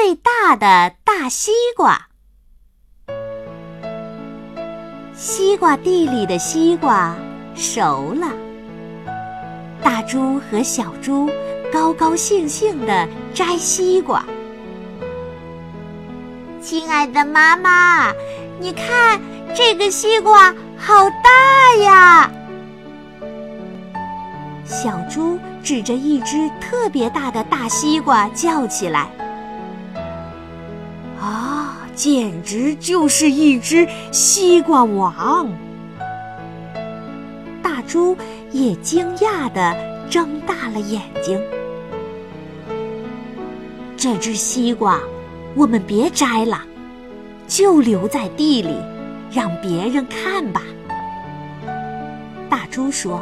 最大的大西瓜。西瓜地里的西瓜熟了，大猪和小猪高高兴兴地摘西瓜。亲爱的妈妈，你看这个西瓜好大呀！小猪指着一只特别大的大西瓜叫起来：“，简直就是一只西瓜王！”大猪也惊讶地睁大了眼睛。这只西瓜，我们别摘了，就留在地里，让别人看吧。大猪说。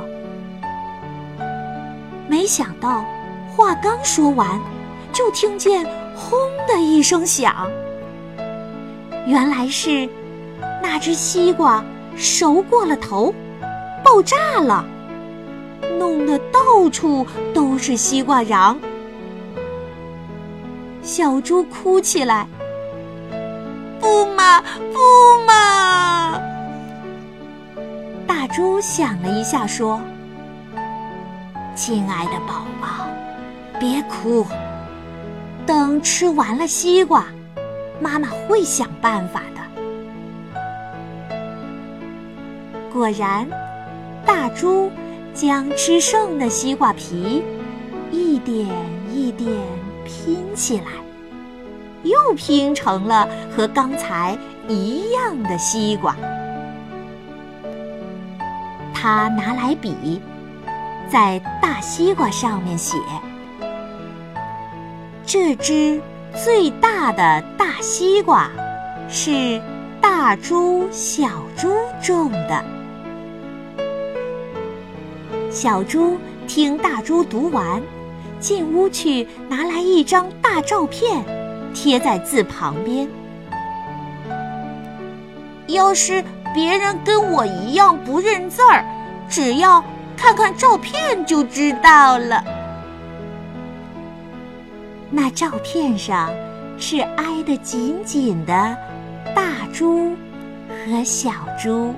没想到，话刚说完，就听见“轰”的一声响。原来是那只西瓜熟过了头，爆炸了，弄得到处都是西瓜瓤。小猪哭起来：“不嘛，不嘛！”大猪想了一下，说。亲爱的宝宝，别哭。等吃完了西瓜，妈妈会想办法的。果然，大猪将吃剩的西瓜皮一点一点拼起来，又拼成了和刚才一样的西瓜。他拿来笔。在大西瓜上面写：“这只最大的大西瓜，是大猪、小猪种的。”小猪听大猪读完，进屋去拿来一张大照片，贴在字旁边。要是别人跟我一样不认字儿，只要。看看照片就知道了。那照片上是挨得紧紧的大猪和小猪。